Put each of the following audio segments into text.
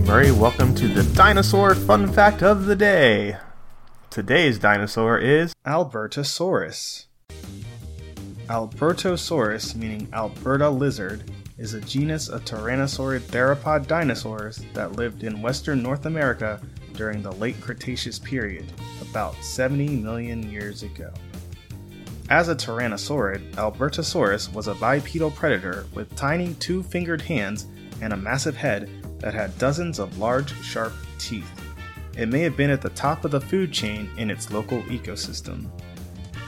Murray. Welcome to the dinosaur fun fact of the day. Today's dinosaur is Albertosaurus. Albertosaurus, meaning Alberta lizard, is a genus of tyrannosaurid theropod dinosaurs that lived in western North America during the late Cretaceous period, about 70 million years ago. As a tyrannosaurid, Albertosaurus was a bipedal predator with tiny two fingered hands and a massive head that had dozens of large, sharp teeth. It may have been at the top of the food chain in its local ecosystem.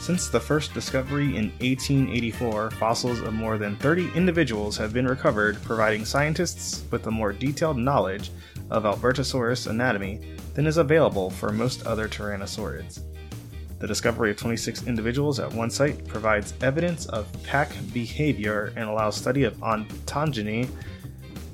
Since the first discovery in 1884, fossils of more than 30 individuals have been recovered, providing scientists with a more detailed knowledge of Albertosaurus anatomy than is available for most other tyrannosaurids. The discovery of 26 individuals at one site provides evidence of pack behavior and allows study of ontogeny